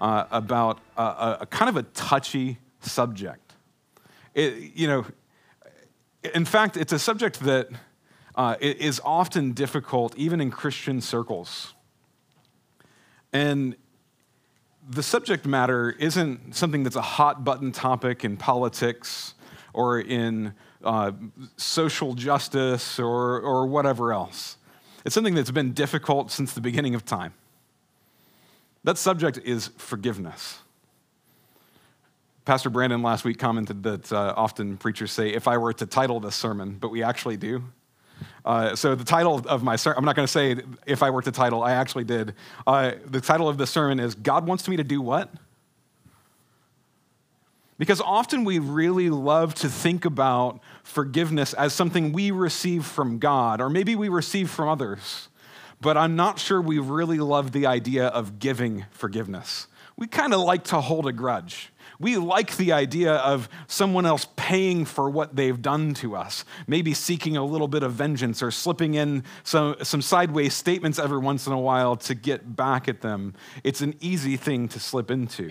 uh, about a, a, kind of a touchy subject. It, you know, in fact, it's a subject that uh, is often difficult, even in Christian circles. And the subject matter isn't something that's a hot button topic in politics or in uh, social justice or, or whatever else. It's something that's been difficult since the beginning of time. That subject is forgiveness. Pastor Brandon last week commented that uh, often preachers say, if I were to title this sermon, but we actually do. Uh, so the title of my sermon, I'm not going to say if I were to title, I actually did. Uh, the title of the sermon is God Wants Me to Do What? Because often we really love to think about forgiveness as something we receive from God, or maybe we receive from others but I'm not sure we really love the idea of giving forgiveness. We kind of like to hold a grudge. We like the idea of someone else paying for what they've done to us, maybe seeking a little bit of vengeance or slipping in some, some sideways statements every once in a while to get back at them. It's an easy thing to slip into.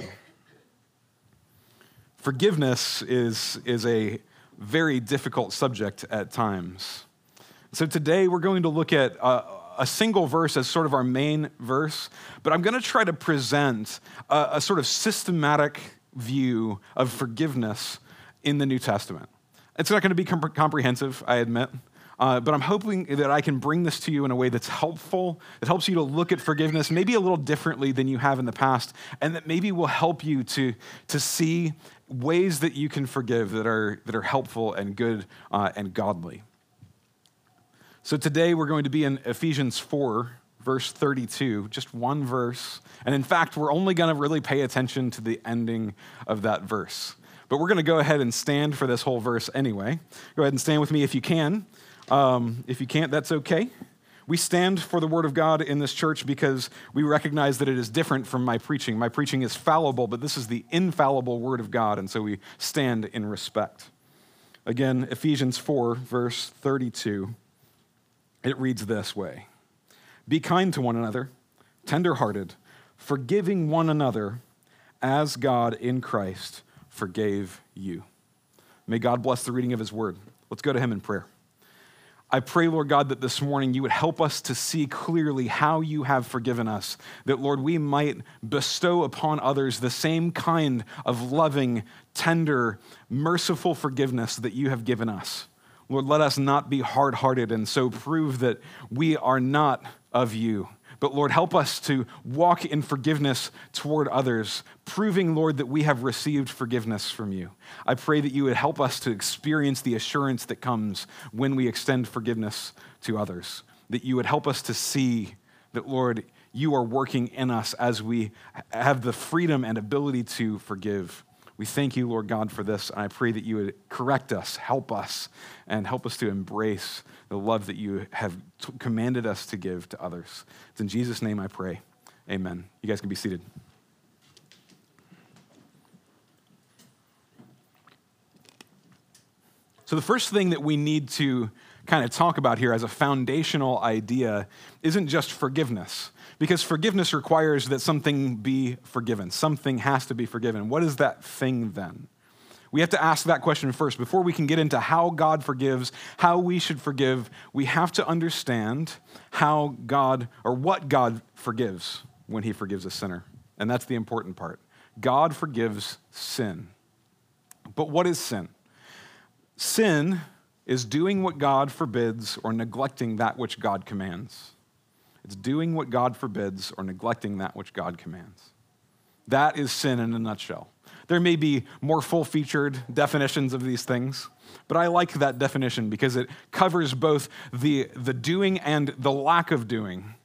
Forgiveness is, is a very difficult subject at times. So today we're going to look at uh, a single verse as sort of our main verse, but I'm going to try to present a, a sort of systematic view of forgiveness in the New Testament. It's not going to be comp- comprehensive, I admit. Uh, but I'm hoping that I can bring this to you in a way that's helpful, that helps you to look at forgiveness maybe a little differently than you have in the past, and that maybe will help you to, to see ways that you can forgive that are, that are helpful and good uh, and godly. So today we're going to be in Ephesians 4, verse 32, just one verse. And in fact, we're only going to really pay attention to the ending of that verse. But we're going to go ahead and stand for this whole verse anyway. Go ahead and stand with me if you can. Um, if you can't, that's okay. We stand for the Word of God in this church because we recognize that it is different from my preaching. My preaching is fallible, but this is the infallible Word of God, and so we stand in respect. Again, Ephesians 4, verse 32. It reads this way Be kind to one another, tenderhearted, forgiving one another as God in Christ forgave you. May God bless the reading of his word. Let's go to him in prayer. I pray, Lord God, that this morning you would help us to see clearly how you have forgiven us, that, Lord, we might bestow upon others the same kind of loving, tender, merciful forgiveness that you have given us. Lord, let us not be hard hearted and so prove that we are not of you. But Lord, help us to walk in forgiveness toward others, proving, Lord, that we have received forgiveness from you. I pray that you would help us to experience the assurance that comes when we extend forgiveness to others, that you would help us to see that, Lord, you are working in us as we have the freedom and ability to forgive. We thank you, Lord God, for this. And I pray that you would correct us, help us, and help us to embrace the love that you have t- commanded us to give to others. It's in Jesus' name I pray. Amen. You guys can be seated. So, the first thing that we need to kind of talk about here as a foundational idea isn't just forgiveness. Because forgiveness requires that something be forgiven. Something has to be forgiven. What is that thing then? We have to ask that question first. Before we can get into how God forgives, how we should forgive, we have to understand how God, or what God forgives when he forgives a sinner. And that's the important part. God forgives sin. But what is sin? Sin is doing what God forbids or neglecting that which God commands. It's doing what God forbids or neglecting that which God commands. That is sin in a nutshell. There may be more full featured definitions of these things, but I like that definition because it covers both the, the doing and the lack of doing.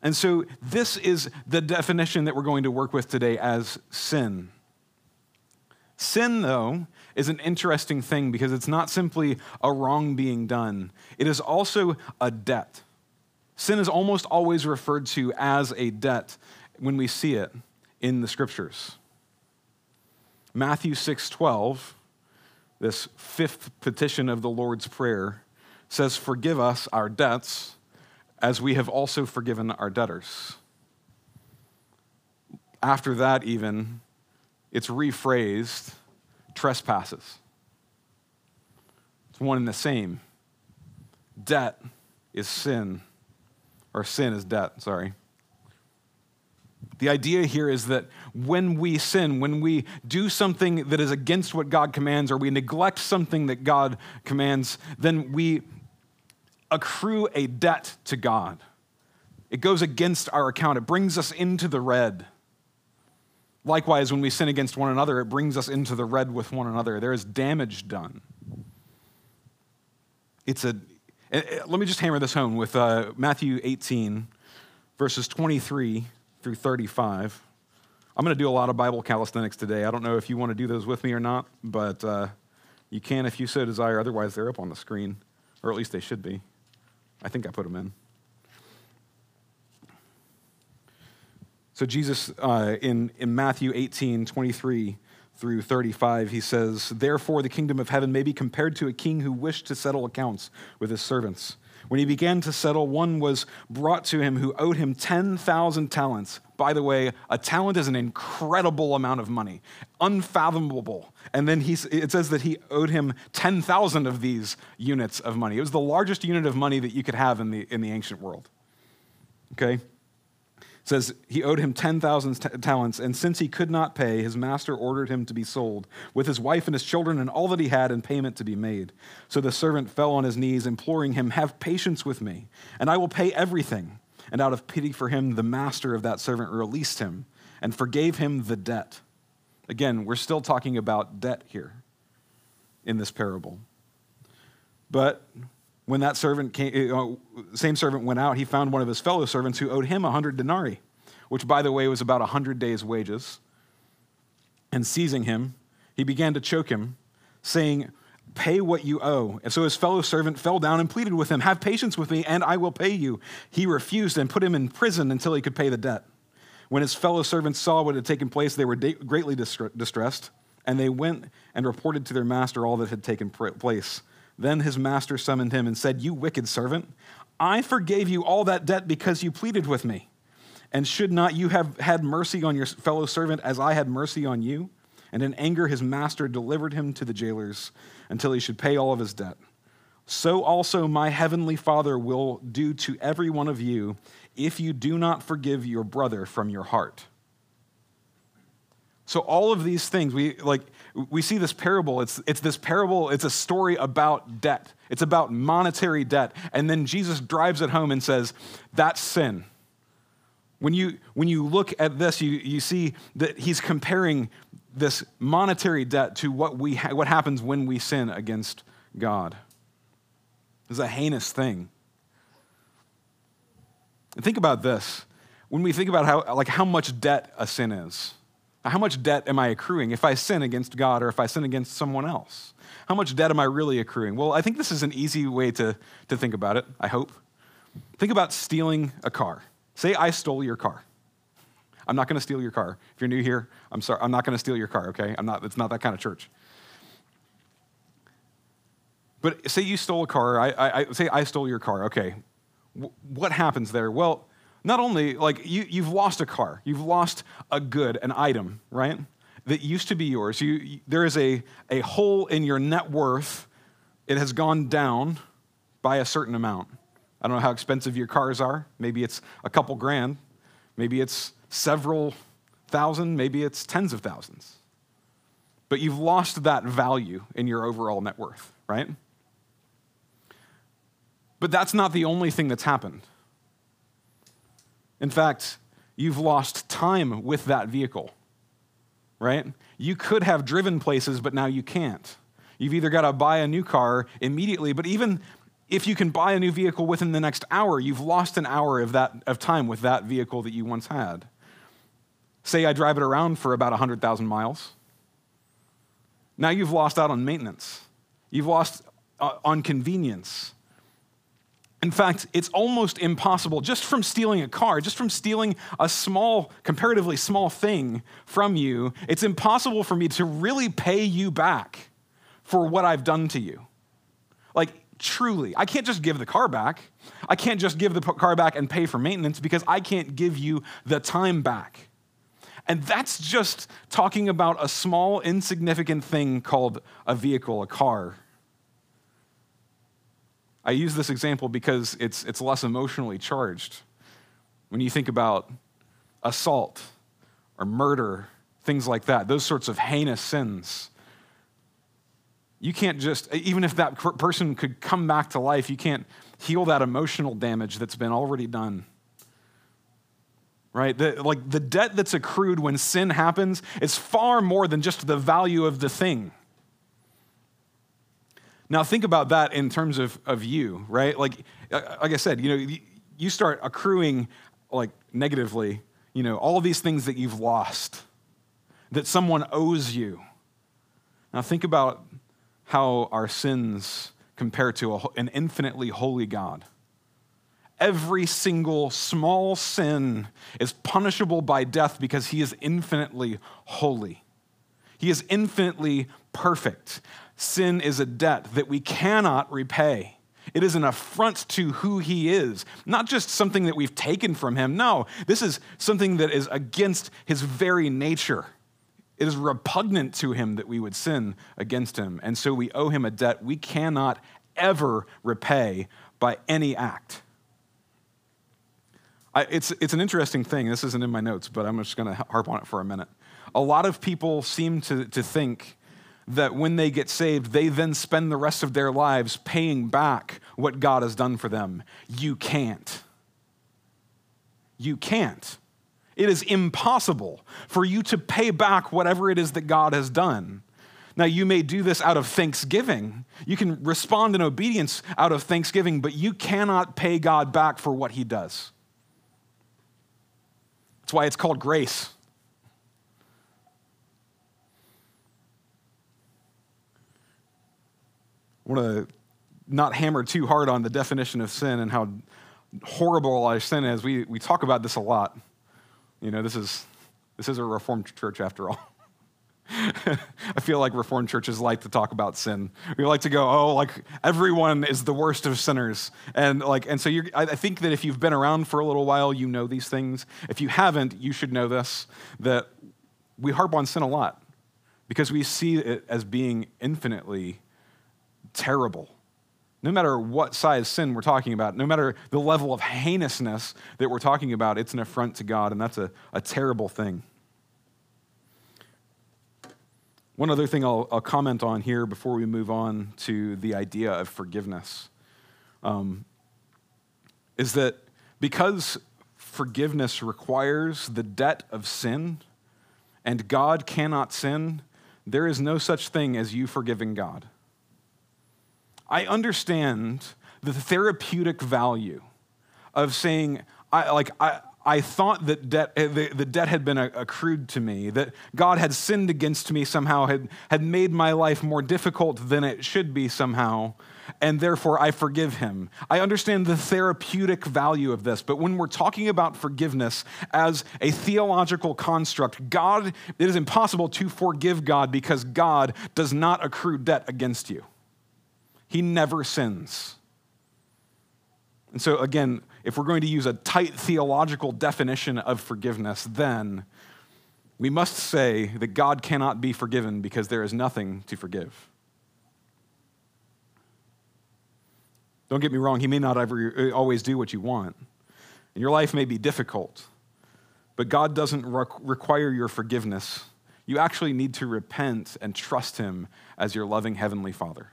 And so, this is the definition that we're going to work with today as sin. Sin, though, is an interesting thing because it's not simply a wrong being done, it is also a debt. Sin is almost always referred to as a debt when we see it in the scriptures. Matthew 6:12, this fifth petition of the Lord's prayer, says, "Forgive us our debts as we have also forgiven our debtors." After that even it's rephrased trespasses. It's one and the same. Debt is sin, or sin is debt, sorry. The idea here is that when we sin, when we do something that is against what God commands, or we neglect something that God commands, then we accrue a debt to God. It goes against our account, it brings us into the red. Likewise, when we sin against one another, it brings us into the red with one another. There is damage done. It's a, let me just hammer this home with uh, Matthew 18, verses 23 through 35. I'm going to do a lot of Bible calisthenics today. I don't know if you want to do those with me or not, but uh, you can if you so desire. Otherwise, they're up on the screen, or at least they should be. I think I put them in. So, Jesus, uh, in, in Matthew 18, 23 through 35, he says, Therefore, the kingdom of heaven may be compared to a king who wished to settle accounts with his servants. When he began to settle, one was brought to him who owed him 10,000 talents. By the way, a talent is an incredible amount of money, unfathomable. And then he, it says that he owed him 10,000 of these units of money. It was the largest unit of money that you could have in the, in the ancient world. Okay? Says he owed him 10,000 t- talents, and since he could not pay, his master ordered him to be sold, with his wife and his children and all that he had, in payment to be made. So the servant fell on his knees, imploring him, Have patience with me, and I will pay everything. And out of pity for him, the master of that servant released him and forgave him the debt. Again, we're still talking about debt here in this parable. But when that servant came, same servant went out, he found one of his fellow servants who owed him a hundred denarii, which, by the way, was about a hundred days' wages. And seizing him, he began to choke him, saying, Pay what you owe. And so his fellow servant fell down and pleaded with him, Have patience with me, and I will pay you. He refused and put him in prison until he could pay the debt. When his fellow servants saw what had taken place, they were greatly distressed, and they went and reported to their master all that had taken place. Then his master summoned him and said, You wicked servant, I forgave you all that debt because you pleaded with me. And should not you have had mercy on your fellow servant as I had mercy on you? And in anger, his master delivered him to the jailers until he should pay all of his debt. So also my heavenly Father will do to every one of you if you do not forgive your brother from your heart. So all of these things, we like we see this parable. It's, it's this parable, it's a story about debt. It's about monetary debt. And then Jesus drives it home and says, that's sin. When you, when you look at this, you, you see that he's comparing this monetary debt to what, we ha- what happens when we sin against God. It's a heinous thing. And think about this. When we think about how, like, how much debt a sin is, how much debt am I accruing if I sin against God or if I sin against someone else? How much debt am I really accruing? Well, I think this is an easy way to, to think about it, I hope. Think about stealing a car. Say I stole your car. I'm not going to steal your car. If you're new here, I'm sorry. I'm not going to steal your car, okay? I'm not, it's not that kind of church. But say you stole a car. I, I, I say I stole your car, okay. W- what happens there? Well, not only like you, you've lost a car, you've lost a good, an item, right? That used to be yours. You, there is a, a hole in your net worth. It has gone down by a certain amount. I don't know how expensive your cars are. Maybe it's a couple grand. Maybe it's several thousand. Maybe it's tens of thousands. But you've lost that value in your overall net worth, right? But that's not the only thing that's happened. In fact, you've lost time with that vehicle, right? You could have driven places, but now you can't. You've either got to buy a new car immediately, but even if you can buy a new vehicle within the next hour, you've lost an hour of, that, of time with that vehicle that you once had. Say I drive it around for about 100,000 miles. Now you've lost out on maintenance. You've lost uh, on convenience. In fact, it's almost impossible just from stealing a car, just from stealing a small, comparatively small thing from you, it's impossible for me to really pay you back for what I've done to you. Like, truly, I can't just give the car back. I can't just give the car back and pay for maintenance because I can't give you the time back. And that's just talking about a small, insignificant thing called a vehicle, a car. I use this example because it's, it's less emotionally charged. When you think about assault or murder, things like that, those sorts of heinous sins, you can't just, even if that person could come back to life, you can't heal that emotional damage that's been already done. Right? The, like the debt that's accrued when sin happens is far more than just the value of the thing. Now, think about that in terms of, of you, right? Like, uh, like I said, you know, you start accruing like negatively, you know, all these things that you've lost, that someone owes you. Now, think about how our sins compare to a, an infinitely holy God. Every single small sin is punishable by death because he is infinitely holy. He is infinitely perfect. Sin is a debt that we cannot repay. It is an affront to who he is, not just something that we've taken from him. No, this is something that is against his very nature. It is repugnant to him that we would sin against him. And so we owe him a debt we cannot ever repay by any act. I, it's, it's an interesting thing. This isn't in my notes, but I'm just going to harp on it for a minute. A lot of people seem to, to think that when they get saved, they then spend the rest of their lives paying back what God has done for them. You can't. You can't. It is impossible for you to pay back whatever it is that God has done. Now, you may do this out of thanksgiving. You can respond in obedience out of thanksgiving, but you cannot pay God back for what he does. That's why it's called grace. I want to not hammer too hard on the definition of sin and how horrible our sin is. We, we talk about this a lot. You know, this is, this is a Reformed church after all. I feel like Reformed churches like to talk about sin. We like to go, oh, like everyone is the worst of sinners, and like, and so you I think that if you've been around for a little while, you know these things. If you haven't, you should know this: that we harp on sin a lot because we see it as being infinitely terrible. No matter what size sin we're talking about, no matter the level of heinousness that we're talking about, it's an affront to God, and that's a, a terrible thing. One other thing I'll, I'll, comment on here before we move on to the idea of forgiveness um, is that because forgiveness requires the debt of sin, and God cannot sin, there is no such thing as you forgiving God. I understand the therapeutic value of saying, I, like, I, I thought that debt, eh, the, the debt had been accrued to me, that God had sinned against me somehow, had, had made my life more difficult than it should be somehow, and therefore I forgive him. I understand the therapeutic value of this, but when we're talking about forgiveness as a theological construct, God, it is impossible to forgive God because God does not accrue debt against you. He never sins. And so, again, if we're going to use a tight theological definition of forgiveness, then we must say that God cannot be forgiven because there is nothing to forgive. Don't get me wrong, He may not ever always do what you want, and your life may be difficult, but God doesn't require your forgiveness. You actually need to repent and trust Him as your loving Heavenly Father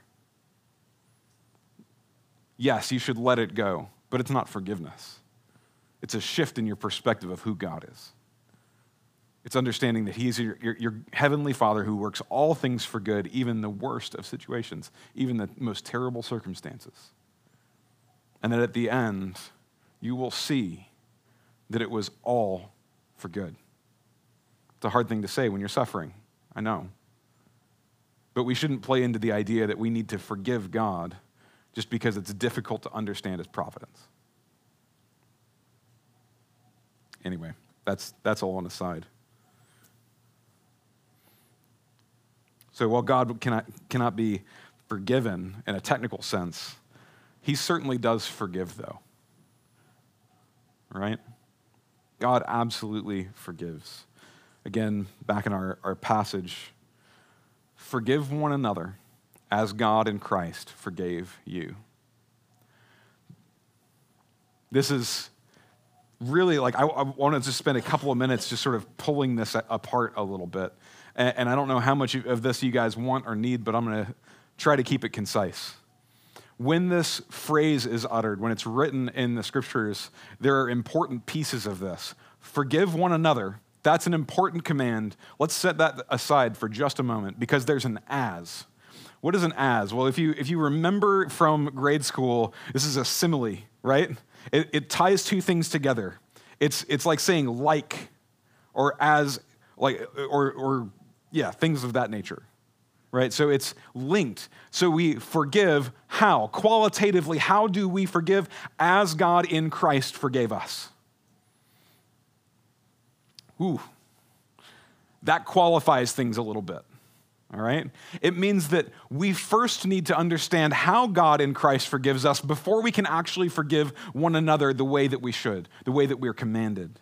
yes, you should let it go, but it's not forgiveness. It's a shift in your perspective of who God is. It's understanding that He's your, your, your, heavenly Father who works all things for good, even the worst of situations, even the most terrible circumstances. And that at the end, you will see that it was all for good. It's a hard thing to say when you're suffering, I know. but we shouldn't play into the idea that we need to forgive God just because it's difficult to understand his providence. Anyway, that's, that's all on the side. So while God cannot, cannot be forgiven in a technical sense, he certainly does forgive, though. Right? God absolutely forgives. Again, back in our, our passage, forgive one another as God in Christ forgave you. This is really like, I, I wanted to spend a couple of minutes just sort of pulling this apart a little bit. And, and I don't know how much of this you guys want or need, but I'm going to try to keep it concise. When this phrase is uttered, when it's written in the scriptures, there are important pieces of this. Forgive one another. That's an important command. Let's set that aside for just a moment because there's an as. What is an as? Well, if you, if you remember from grade school, this is a simile, right? It, it ties two things together. It's, it's like saying like or as, like, or, or yeah, things of that nature right? So it's linked. So we forgive how? Qualitatively, how do we forgive? As God in Christ forgave us. Ooh, that qualifies things a little bit. All right? It means that we first need to understand how God in Christ forgives us before we can actually forgive one another the way that we should, the way that we're commanded.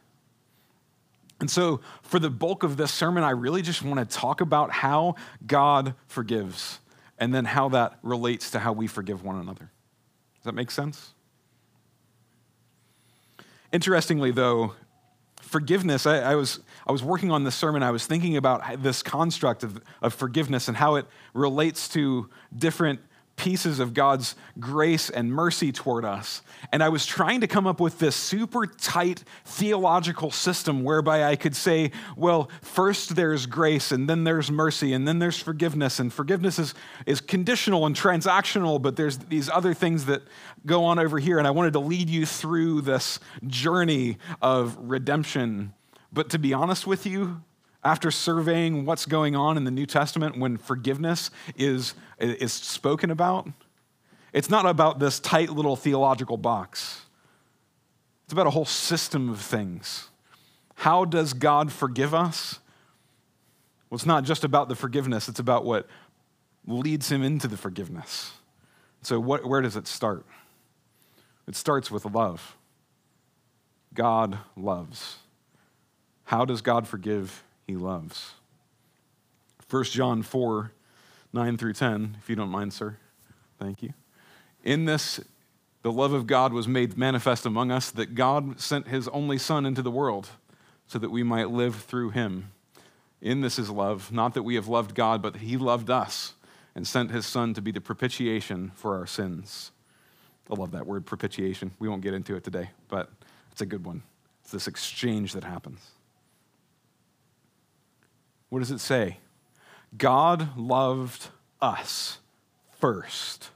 And so, for the bulk of this sermon, I really just want to talk about how God forgives and then how that relates to how we forgive one another. Does that make sense? Interestingly, though, forgiveness, I, I, was, I was working on this sermon, I was thinking about this construct of, of forgiveness and how it relates to different pieces of God's grace and mercy toward us. And I was trying to come up with this super tight theological system whereby I could say, well, first there's grace, and then there's mercy, and then there's forgiveness. And forgiveness is, is conditional and transactional, but there's these other things that go on over here. And I wanted to lead you through this journey of redemption. But to be honest with you, after surveying what's going on in the New Testament when forgiveness is, is spoken about, it's not about this tight little theological box. It's about a whole system of things. How does God forgive us? Well, it's not just about the forgiveness, it's about what leads him into the forgiveness. So, what, where does it start? It starts with love. God loves. How does God forgive he loves. 1 John 4 9 through 10, if you don't mind, sir. Thank you. In this, the love of God was made manifest among us that God sent his only Son into the world so that we might live through him. In this is love, not that we have loved God, but that he loved us and sent his Son to be the propitiation for our sins. I love that word, propitiation. We won't get into it today, but it's a good one. It's this exchange that happens. What does it say? God loved us first.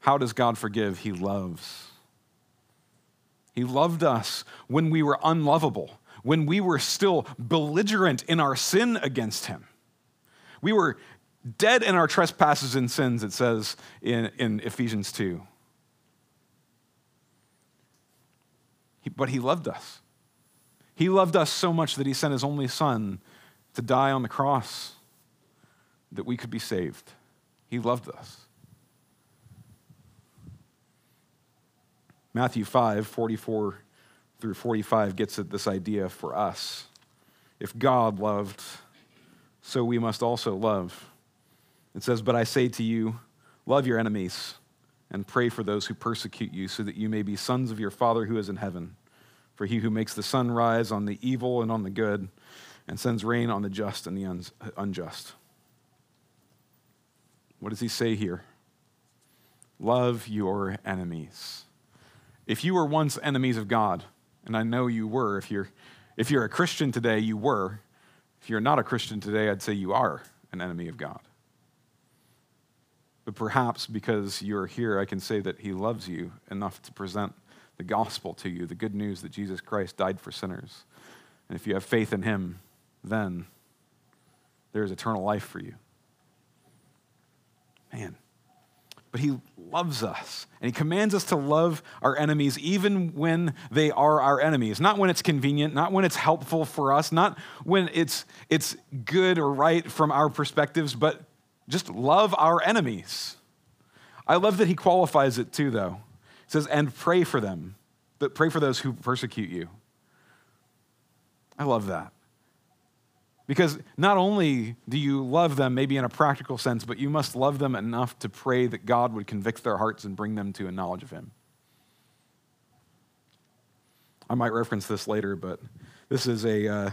How does God forgive? He loves. He loved us when we were unlovable, when we were still belligerent in our sin against Him. We were dead in our trespasses and sins, it says in, in Ephesians 2. He, but He loved us. He loved us so much that he sent his only son to die on the cross that we could be saved. He loved us. Matthew 5, 44 through 45 gets at this idea for us. If God loved, so we must also love. It says, But I say to you, love your enemies and pray for those who persecute you, so that you may be sons of your Father who is in heaven. For he who makes the sun rise on the evil and on the good, and sends rain on the just and the unjust. What does he say here? Love your enemies. If you were once enemies of God, and I know you were, if you're, if you're a Christian today, you were. If you're not a Christian today, I'd say you are an enemy of God. But perhaps because you're here, I can say that he loves you enough to present the gospel to you, the good news that Jesus Christ died for sinners. And if you have faith in him, then there is eternal life for you. Man. But he loves us. And he commands us to love our enemies even when they are our enemies. Not when it's convenient, not when it's helpful for us, not when it's, it's good or right from our perspectives, but just love our enemies. I love that he qualifies it too, though. He says, and pray for them, but pray for those who persecute you. I love that. Because not only do you love them, maybe in a practical sense, but you must love them enough to pray that God would convict their hearts and bring them to a knowledge of Him. I might reference this later, but this is a uh,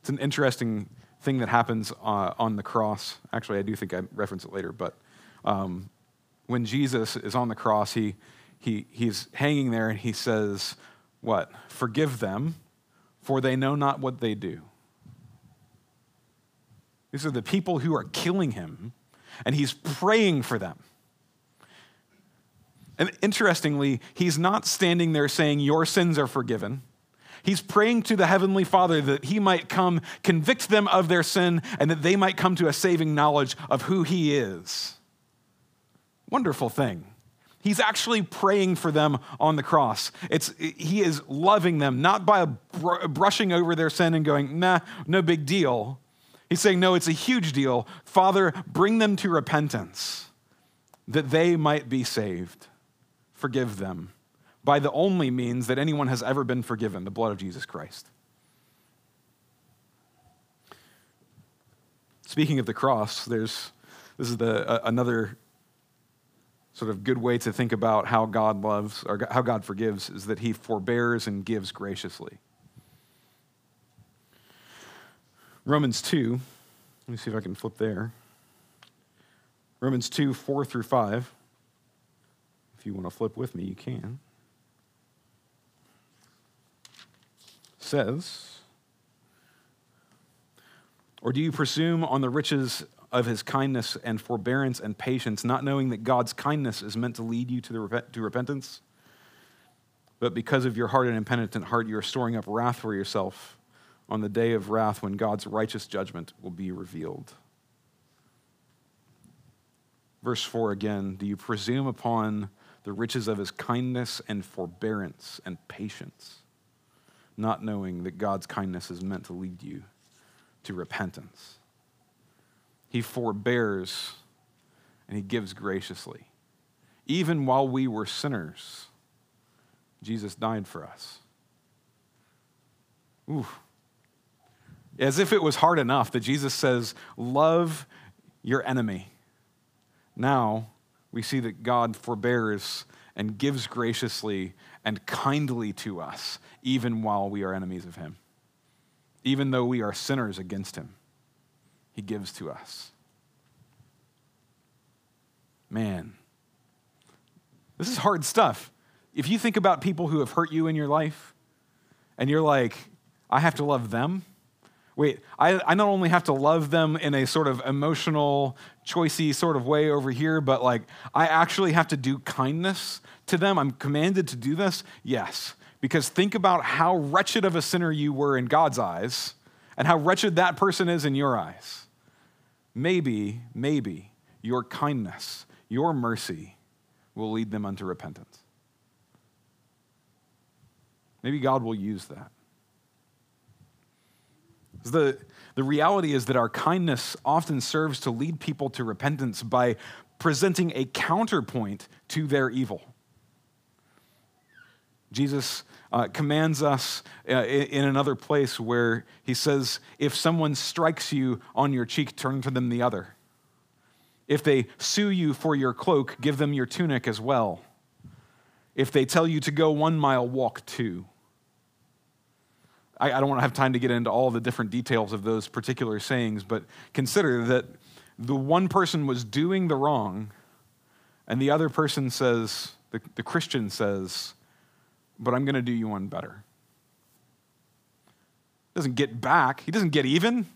it's an interesting thing that happens uh, on the cross. Actually, I do think I reference it later, but um, when Jesus is on the cross, he, he, he's hanging there and he says, What? Forgive them, for they know not what they do. These are the people who are killing him, and he's praying for them. And interestingly, he's not standing there saying, Your sins are forgiven. He's praying to the Heavenly Father that he might come convict them of their sin and that they might come to a saving knowledge of who he is. Wonderful thing. He's actually praying for them on the cross. It's, he is loving them, not by br- brushing over their sin and going, nah, no big deal. He's saying, no, it's a huge deal. Father, bring them to repentance that they might be saved. Forgive them by the only means that anyone has ever been forgiven the blood of Jesus Christ. Speaking of the cross, there's, this is the, uh, another sort of good way to think about how God loves or how God forgives is that he forbears and gives graciously. Romans 2, let me see if I can flip there. Romans 2, 4 through 5. If you want to flip with me, you can. Says, Or do you presume on the riches of his kindness and forbearance and patience, not knowing that God's kindness is meant to lead you to, the, to repentance? But because of your hard and impenitent heart, you are storing up wrath for yourself on the day of wrath when God's righteous judgment will be revealed. Verse 4 again Do you presume upon the riches of his kindness and forbearance and patience, not knowing that God's kindness is meant to lead you to repentance? He forbears and he gives graciously. Even while we were sinners, Jesus died for us. Ooh, as if it was hard enough that Jesus says, Love your enemy. Now we see that God forbears and gives graciously and kindly to us, even while we are enemies of Him. Even though we are sinners against Him, He gives to us. Man, this is hard stuff. If you think about people who have hurt you in your life, and you're like, I have to love them wait, I, I not only have to love them in a sort of emotional, choicey sort of way over here, but like I actually have to do kindness to them. I'm commanded to do this? Yes. Because think about how wretched of a sinner you were in God's eyes and how wretched that person is in your eyes. Maybe, maybe your kindness, your mercy will lead them unto repentance. Maybe God will use that. The, the reality is that our kindness often serves to lead people to repentance by presenting a counterpoint to their evil. Jesus uh, commands us uh, in another place where he says, If someone strikes you on your cheek, turn to them the other. If they sue you for your cloak, give them your tunic as well. If they tell you to go one mile, walk two. I, I don't want to have time to get into all the different details of those particular sayings, but consider that the one person was doing the wrong, and the other person says, the, the Christian says, but I'm going to do you one better. Doesn't get back, he doesn't get even.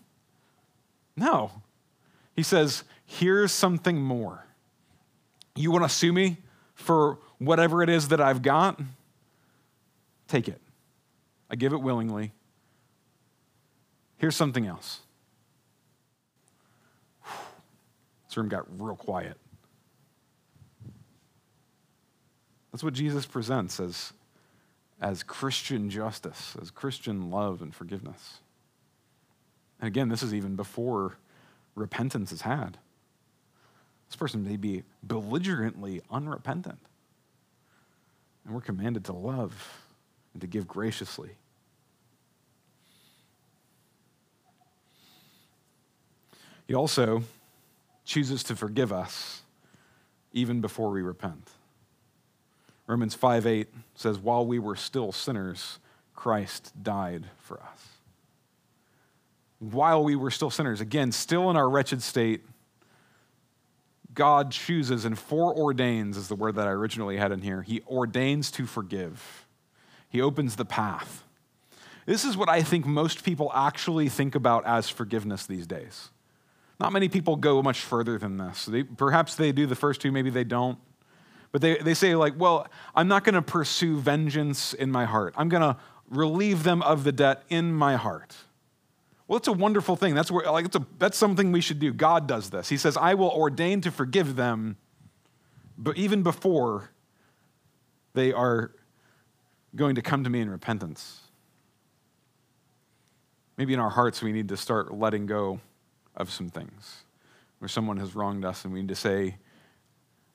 No. He says, here's something more. You want to sue me for whatever it is that I've got? Take it. I give it willingly. Here's something else This room got real quiet. That's what Jesus presents as, as Christian justice, as Christian love and forgiveness. And again, this is even before repentance is had. This person may be belligerently unrepentant. And we're commanded to love and to give graciously. He also chooses to forgive us even before we repent. Romans 5 8 says, While we were still sinners, Christ died for us. While we were still sinners, again, still in our wretched state, God chooses and foreordains, is the word that I originally had in here. He ordains to forgive, He opens the path. This is what I think most people actually think about as forgiveness these days. Not many people go much further than this. They, perhaps they do the first two, maybe they don't. But they, they say, like, well, I'm not going to pursue vengeance in my heart. I'm going to relieve them of the debt in my heart. Well, it's a wonderful thing. That's, where, like, it's a, that's something we should do. God does this. He says, I will ordain to forgive them, but even before they are going to come to me in repentance. Maybe in our hearts, we need to start letting go of some things where someone has wronged us, and we need to say,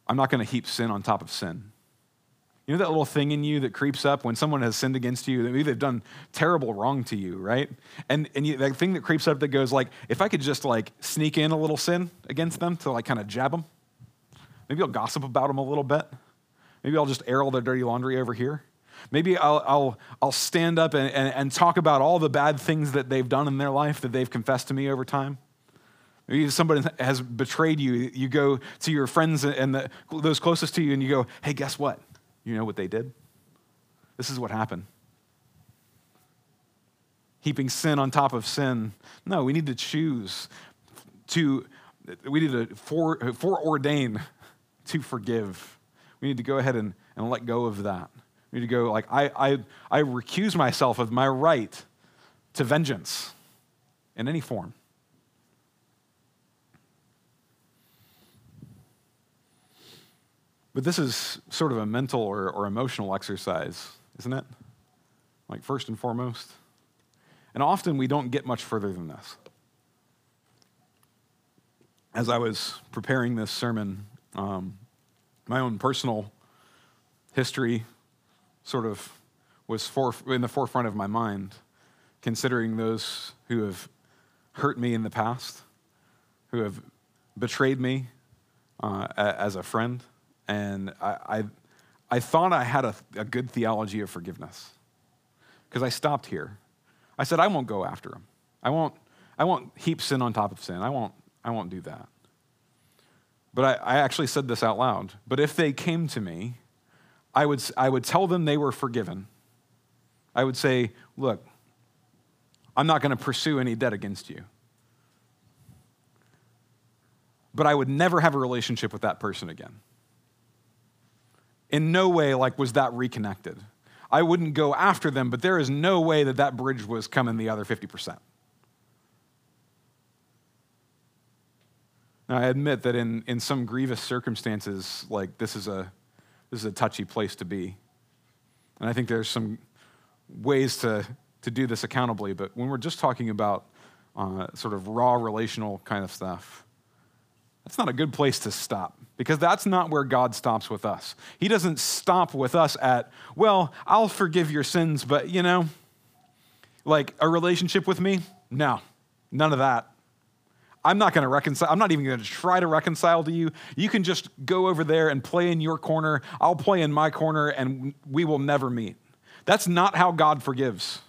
I'm not going to heap sin on top of sin. You know that little thing in you that creeps up when someone has sinned against you? Maybe they've done terrible wrong to you, right? And, and you, that thing that creeps up that goes like, if I could just like sneak in a little sin against them to like kind of jab them, maybe I'll gossip about them a little bit. Maybe I'll just air all their dirty laundry over here. Maybe I'll, I'll, I'll stand up and, and, and talk about all the bad things that they've done in their life that they've confessed to me over time. Maybe somebody has betrayed you, you go to your friends and the, those closest to you and you go, hey, guess what? You know what they did? This is what happened. Heaping sin on top of sin. No, we need to choose to, we need to fore, foreordain to forgive. We need to go ahead and, and let go of that. We need to go, like, I, I, I recuse myself of my right to vengeance in any form. But this is sort of a mental or, or emotional exercise, isn't it? Like, first and foremost. And often we don't get much further than this. As I was preparing this sermon, um, my own personal history sort of was for, in the forefront of my mind, considering those who have hurt me in the past, who have betrayed me uh, as a friend and I, I, I thought I had a, a good theology of forgiveness because I stopped here. I said, I won't go after him. I won't, I won't heap sin on top of sin. I won't, I won't do that. But I, I actually said this out loud. But if they came to me, I would, I would tell them they were forgiven. I would say, look, I'm not going to pursue any debt against you. But I would never have a relationship with that person again in no way like was that reconnected. I wouldn't go after them, but there is no way that that bridge was coming the other 50%. Now, I admit that in, in some grievous circumstances, like this is, a, this is a touchy place to be. And I think there's some ways to, to do this accountably, but when we're just talking about uh, sort of raw relational kind of stuff, that's not a good place to stop because that's not where God stops with us. He doesn't stop with us at, well, I'll forgive your sins, but you know, like a relationship with me? No, none of that. I'm not going to reconcile. I'm not even going to try to reconcile to you. You can just go over there and play in your corner. I'll play in my corner and we will never meet. That's not how God forgives.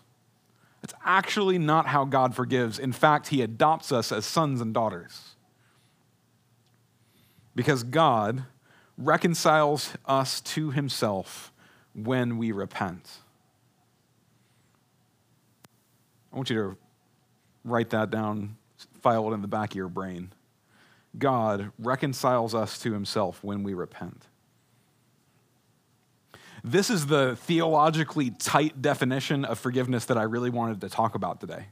It's actually not how God forgives. In fact, He adopts us as sons and daughters because God reconciles us to himself when we repent. I want you to write that down, file it in the back of your brain. God reconciles us to himself when we repent. This is the theologically tight definition of forgiveness that I really wanted to talk about today.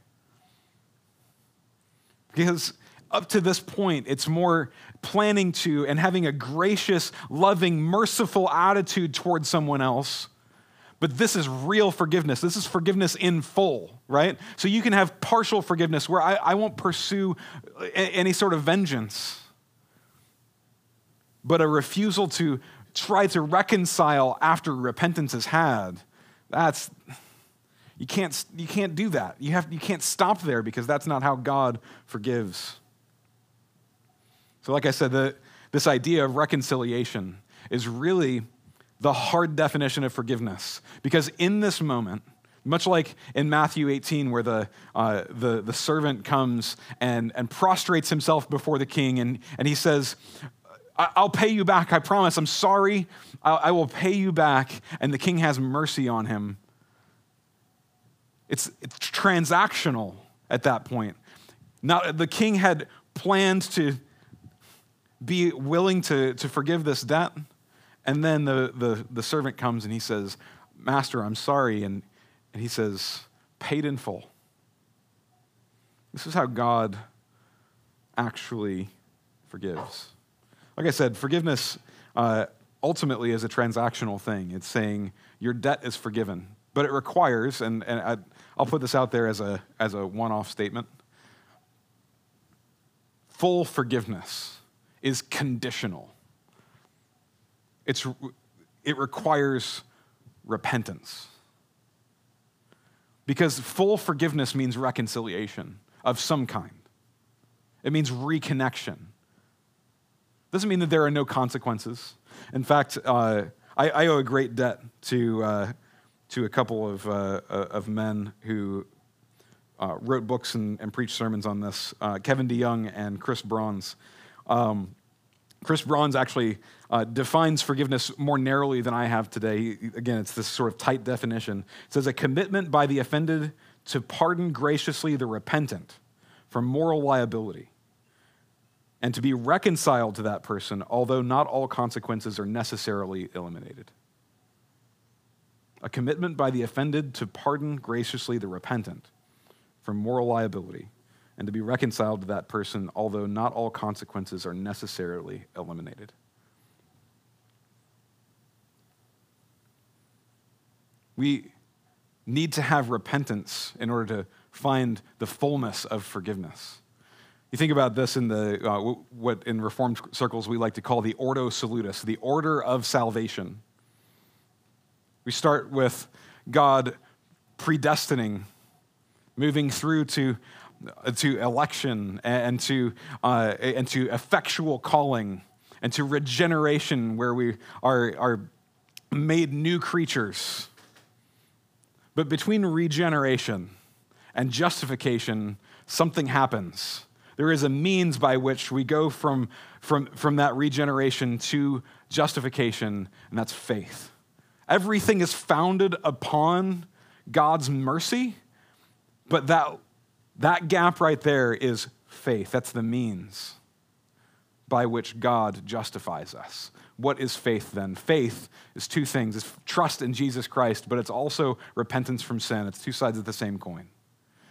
Because up to this point, it's more planning to and having a gracious, loving, merciful attitude towards someone else. But this is real forgiveness. This is forgiveness in full, right? So you can have partial forgiveness where I, I won't pursue any sort of vengeance, but a refusal to try to reconcile after repentance is had. That's you can't you can't do that. You have you can't stop there because that's not how God forgives. So, like I said, the, this idea of reconciliation is really the hard definition of forgiveness. Because in this moment, much like in Matthew 18, where the, uh, the, the servant comes and, and prostrates himself before the king, and, and he says, I'll pay you back, I promise. I'm sorry. I will pay you back. And the king has mercy on him. It's, it's transactional at that point. Now, the king had planned to be willing to, to forgive this debt. And then the, the, the servant comes and he says, Master, I'm sorry. And, and he says, Paid in full. This is how God actually forgives. Like I said, forgiveness uh, ultimately is a transactional thing. It's saying your debt is forgiven, but it requires, and, and I, I'll put this out there as a, as a one off statement full forgiveness is conditional. It's, it requires repentance. Because full forgiveness means reconciliation of some kind, it means reconnection. Doesn't mean that there are no consequences. In fact, uh, I, I, owe a great debt to, uh, to a couple of, uh, uh of men who uh, wrote books and, and, preached sermons on this uh, Kevin DeYoung and Chris Brauns. Um, Chris Brauns actually uh, defines forgiveness more narrowly than I have today. Again, it's this sort of tight definition. It says a commitment by the offended to pardon graciously the repentant from moral liability and to be reconciled to that person, although not all consequences are necessarily eliminated. A commitment by the offended to pardon graciously the repentant from moral liability and to be reconciled to that person, although not all consequences are necessarily eliminated. We need to have repentance in order to find the fullness of forgiveness. You think about this in the uh, what in Reformed circles we like to call the Ordo Salutis, the order of salvation. We start with God predestining, moving through to to election and to, uh, and to effectual calling and to regeneration where we are, are made new creatures. But between regeneration and justification, something happens. There is a means by which we go from, from, from that regeneration to justification, and that's faith. Everything is founded upon God's mercy, but that that gap right there is faith. That's the means by which God justifies us. What is faith then? Faith is two things it's trust in Jesus Christ, but it's also repentance from sin. It's two sides of the same coin.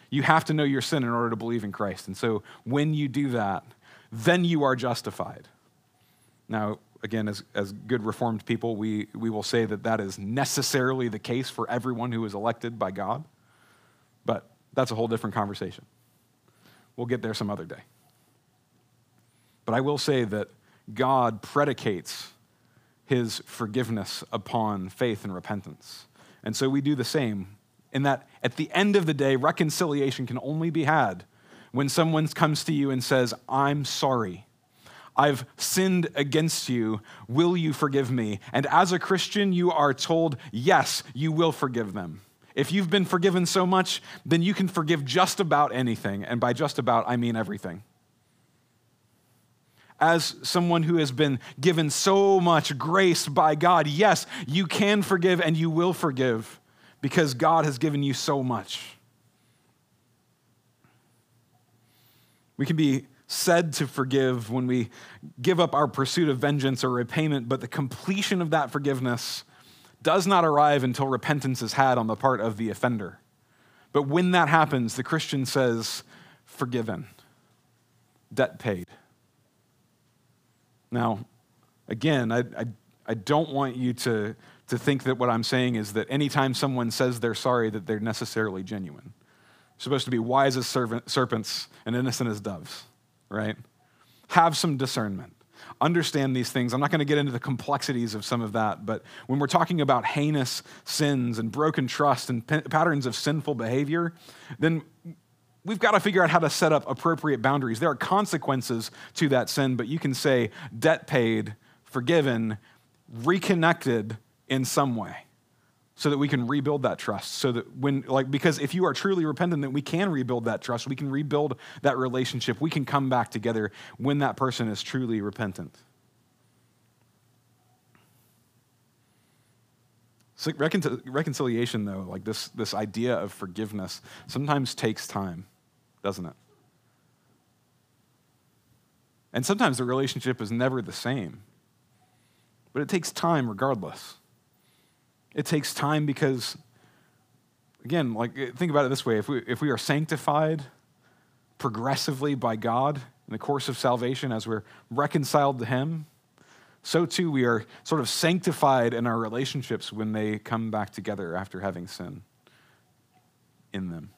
You have to know your sin in order to believe in Christ. And so when you do that, then you are justified. Now, again, as, as good Reformed people, we, we will say that that is necessarily the case for everyone who is elected by God. But that's a whole different conversation. We'll get there some other day. But I will say that God predicates his forgiveness upon faith and repentance. And so we do the same in that at the end of the day, reconciliation can only be had when someone comes to you and says, I'm sorry. I've sinned against you. Will you forgive me? And as a Christian, you are told, yes, you will forgive them. If you've been forgiven so much, then you can forgive just about anything. And by just about, I mean everything. As someone who has been given so much grace by God, yes, you can forgive and you will forgive because God has given you so much. We can be said to forgive when we give up our pursuit of vengeance or repayment, but the completion of that forgiveness does not arrive until repentance is had on the part of the offender. But when that happens, the Christian says, forgiven. debt paid. Now, again, I, I, I don't want you to, to think that what I'm saying is that anytime someone says they're sorry, that they're necessarily genuine. You're supposed to be wise as servant, serpents and innocent as doves, right? Have some discernment. Understand these things. I'm not going to get into the complexities of some of that, but when we're talking about heinous sins and broken trust and p- patterns of sinful behavior, then we've got to figure out how to set up appropriate boundaries. There are consequences to that sin, but you can say debt paid, forgiven, reconnected in some way so that we can rebuild that trust so that when like because if you are truly repentant then we can rebuild that trust. We can rebuild that relationship. We can come back together when that person is truly repentant. So reconciliation though like this this idea of forgiveness sometimes takes time doesn't it? And sometimes the relationship is never the same but it takes time regardless it takes time because, again, like think about it this way: if we if we are sanctified progressively by God in the course of salvation as we're reconciled to Him, so too we are sort of sanctified in our relationships when they come back together after having sin in them.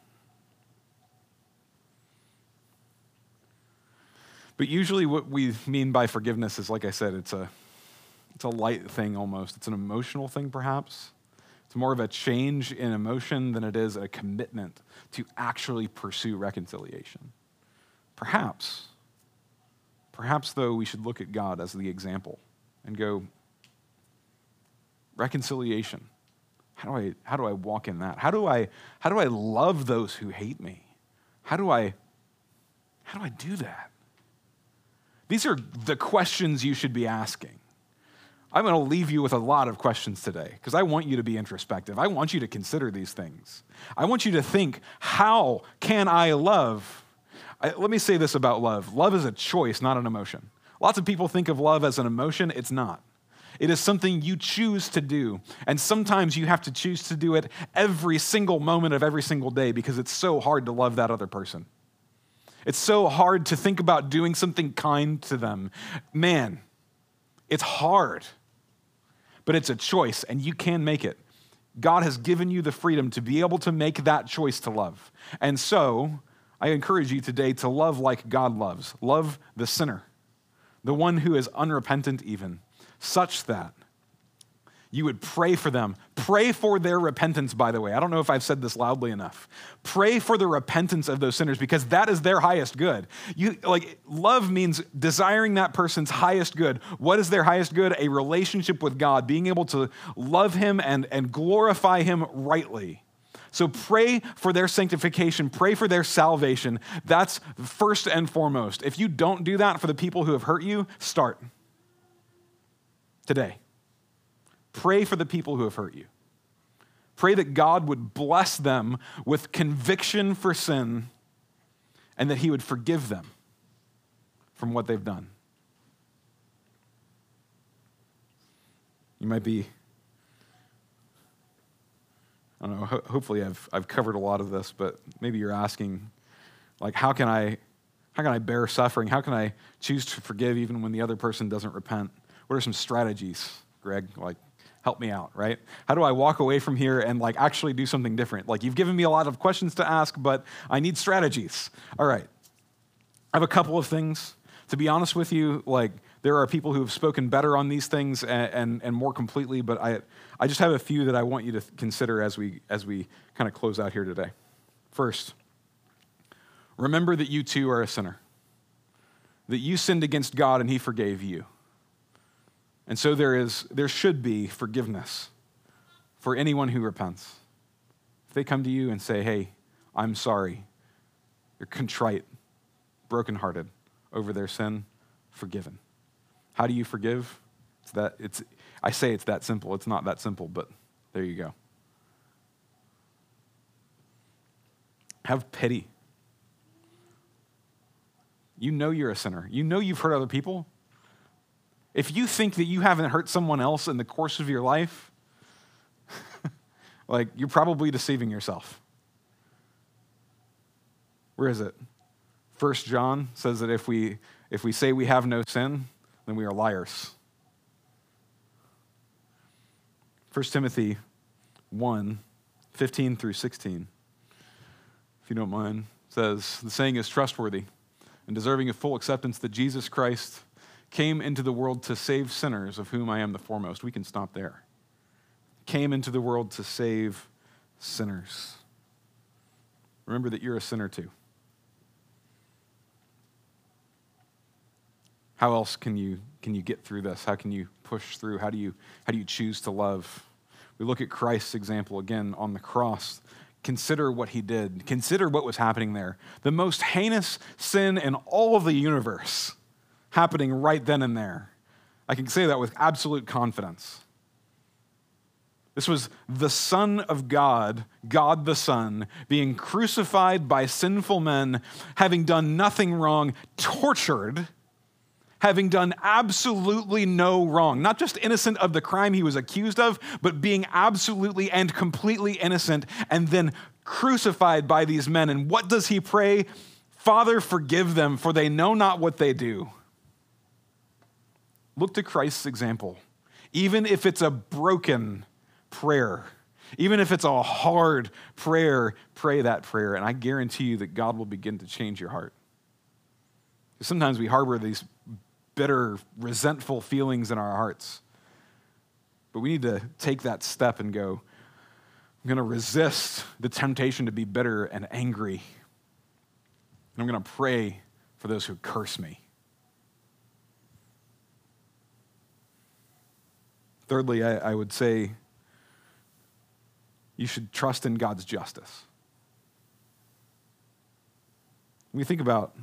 But usually, what we mean by forgiveness is, like I said, it's a it's a light thing almost. It's an emotional thing, perhaps. It's more of a change in emotion than it is a commitment to actually pursue reconciliation. Perhaps, perhaps though, we should look at God as the example and go, reconciliation. How do I, how do I walk in that? How do I, how do I love those who hate me? How do I, how do I do that? These are the questions you should be asking. I'm going to leave you with a lot of questions today because I want you to be introspective. I want you to consider these things. I want you to think, how can I love? I, let me say this about love love is a choice, not an emotion. Lots of people think of love as an emotion, it's not. It is something you choose to do. And sometimes you have to choose to do it every single moment of every single day because it's so hard to love that other person. It's so hard to think about doing something kind to them. Man, it's hard but it's a choice and you can make it. God has given you the freedom to be able to make that choice to love. And so, I encourage you today to love like God loves. Love the sinner, the one who is unrepentant, even, such that you would pray for them. Pray for their repentance, by the way. I don't know if I've said this loudly enough. Pray for the repentance of those sinners because that is their highest good. You like love means desiring that person's highest good. What is their highest good? A relationship with God, being able to love him and, and glorify him rightly. So pray for their sanctification, pray for their salvation. That's first and foremost. If you don't do that for the people who have hurt you, start today. Pray for the people who have hurt you. Pray that God would bless them with conviction for sin and that He would forgive them from what they've done. You might be, I don't know, ho- hopefully I've, I've covered a lot of this, but maybe you're asking, like, how can I, how can I bear suffering? How can I choose to forgive even when the other person doesn't repent? What are some strategies, Greg? Like, help me out, right? How do I walk away from here and like actually do something different? Like you've given me a lot of questions to ask, but I need strategies. All right. I have a couple of things. To be honest with you, like there are people who have spoken better on these things and, and, and more completely, but I, I just have a few that I want you to consider as we, as we kind of close out here today. First, remember that you too are a sinner, that you sinned against God and he forgave you. And so there is there should be forgiveness for anyone who repents. If they come to you and say, "Hey, I'm sorry." You're contrite, brokenhearted over their sin, forgiven. How do you forgive? It's that it's I say it's that simple. It's not that simple, but there you go. Have pity. You know you're a sinner. You know you've hurt other people. If you think that you haven't hurt someone else in the course of your life, like you're probably deceiving yourself. Where is it? First John says that if we, if we say we have no sin, then we are liars. First Timothy 1 15 through 16, if you don't mind, says, The saying is trustworthy and deserving of full acceptance that Jesus Christ came into the world to save sinners, of whom I am the foremost. We can stop there. Came into the world to save sinners. Remember that you're a sinner too. How else can you, can you get through this? How can you push through? How do you, how do you choose to love? We look at Christ's example again on the cross. Consider what he did. Consider what was happening there. The most heinous sin in all of the universe happening right then and there. I can say that with absolute confidence. This was the Son of God, God the Son, being crucified by sinful men, having done nothing wrong, tortured having done absolutely no wrong, not just innocent of the crime he was accused of, but being absolutely and completely innocent, and then crucified by these men. And what does he pray? Father, forgive them, for they know not what they do. Look to Christ's example. Even if it's a broken prayer, even if it's a hard prayer, pray that prayer, and I guarantee you that God will begin to change your heart. Sometimes we harbor these bitter, resentful feelings in our hearts. But we need to take that step and go, I'm going to resist the temptation to be bitter and angry. And I'm going to pray for those who curse me. Thirdly, I, I, would say you should trust in God's justice. When we think about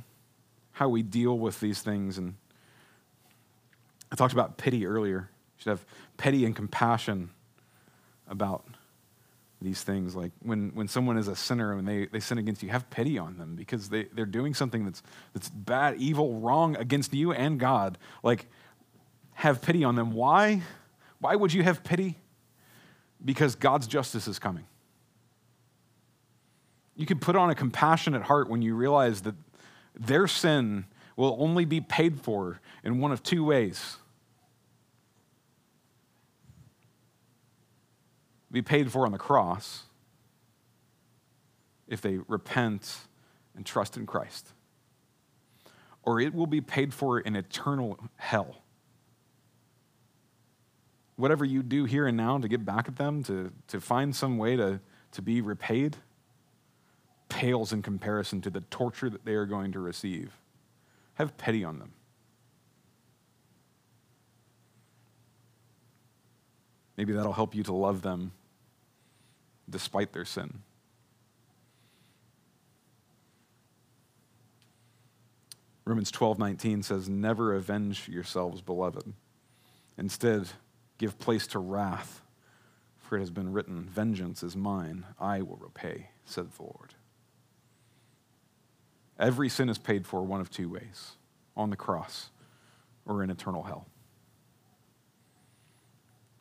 how we deal with these things and I talked about pity earlier. You should have pity and compassion about these things. Like when, when someone is a sinner and they, they sin against you, have pity on them because they, they're doing something that's, that's bad, evil, wrong against you and God. Like, have pity on them. Why? Why would you have pity? Because God's justice is coming. You can put on a compassionate heart when you realize that their sin will only be paid for in one of two ways be paid for on the cross if they repent and trust in Christ. Or it will be paid for in eternal hell. Whatever you do here and now to get back at them, to, to find some way to, to be repaid, pales in comparison to the torture that they are going to receive. Have pity on them. Maybe that'll help you to love them despite their sin. Romans 12:19 says never avenge yourselves beloved instead give place to wrath for it has been written vengeance is mine I will repay said the Lord Every sin is paid for one of two ways on the cross or in eternal hell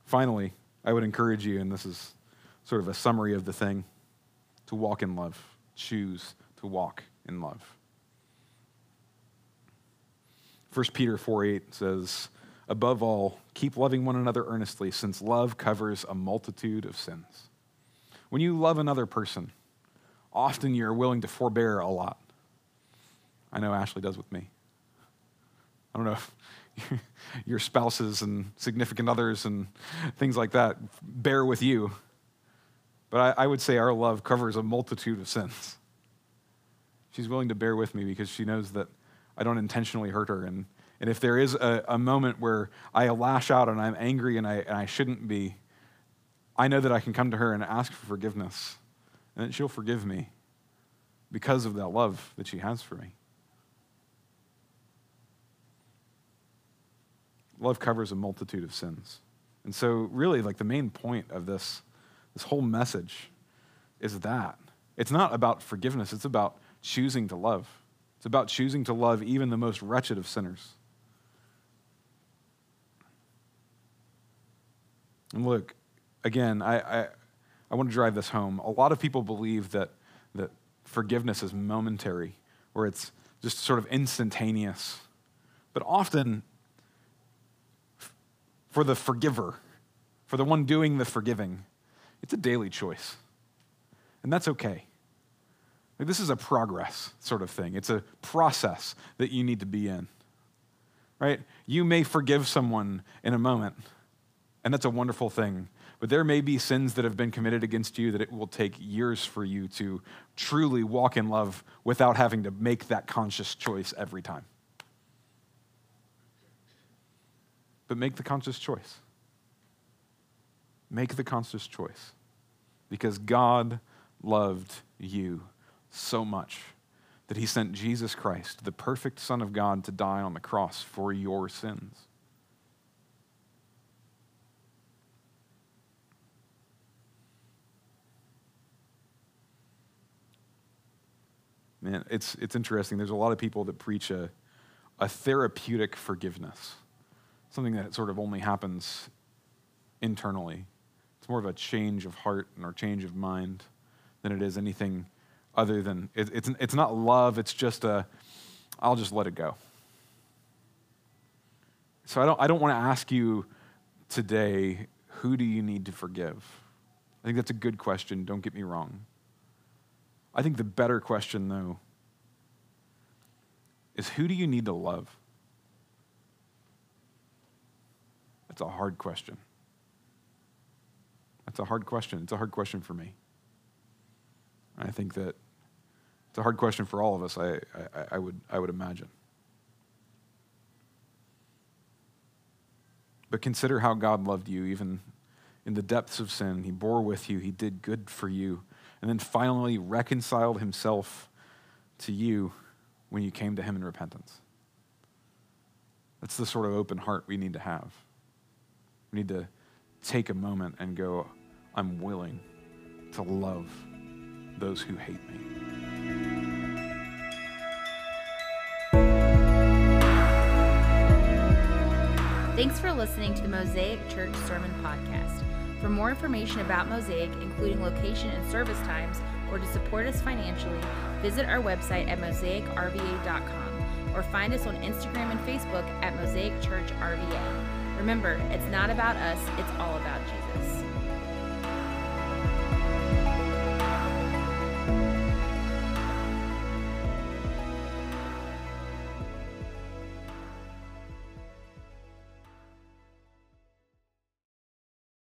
Finally I would encourage you and this is sort of a summary of the thing to walk in love. Choose to walk in love. 1 Peter 4 8 says, Above all, keep loving one another earnestly, since love covers a multitude of sins. When you love another person, often you're willing to forbear a lot. I know Ashley does with me. I don't know if your spouses and significant others and things like that bear with you. But I, I would say our love covers a multitude of sins. She's willing to bear with me because she knows that I don't intentionally hurt her. And, and if there is a, a moment where I lash out and I'm angry and I, and I shouldn't be, I know that I can come to her and ask for forgiveness and that she'll forgive me because of that love that she has for me. Love covers a multitude of sins. And so, really, like the main point of this this whole message is that. It's not about forgiveness, it's about choosing to love. It's about choosing to love even the most wretched of sinners. And look, again, I, I, I want to drive this home. A lot of people believe that, that forgiveness is momentary, or it's, just sort of instantaneous. But often, for the forgiver, for the one doing the forgiving, it's a daily choice. And that's okay. Like, this is a progress sort of thing, it's a process that you need to be in. Right? You may forgive someone in a moment, and that's a wonderful thing. But there may be sins that have been committed against you that it will take years for you to truly walk in love without having to make that conscious choice every time. But make the conscious choice. Make the conscious choice. Because God loved you so much that he sent Jesus Christ, the perfect Son of God, to die on the cross for your sins. Man, it's, it's interesting. There's a lot of people that preach a, a therapeutic forgiveness, something that sort of only happens internally. It's more of a change of heart and or change of mind than it is anything other than it, it's, it's not love, it's just a, I'll just let it go. So I don't, I don't want to ask you today, who do you need to forgive? I think that's a good question, don't get me wrong. I think the better question, though, is who do you need to love? That's a hard question. That's a hard question. It's a hard question for me. I think that it's a hard question for all of us, I, I, I, would, I would imagine. But consider how God loved you, even in the depths of sin. He bore with you, He did good for you and then finally reconciled himself to you when you came to him in repentance. That's the sort of open heart we need to have. We need to take a moment and go, I'm willing to love those who hate me. Thanks for listening to the Mosaic Church Sermon Podcast. For more information about Mosaic, including location and service times, or to support us financially, visit our website at mosaicrva.com or find us on Instagram and Facebook at Mosaic Church RVA. Remember, it's not about us, it's all about Jesus.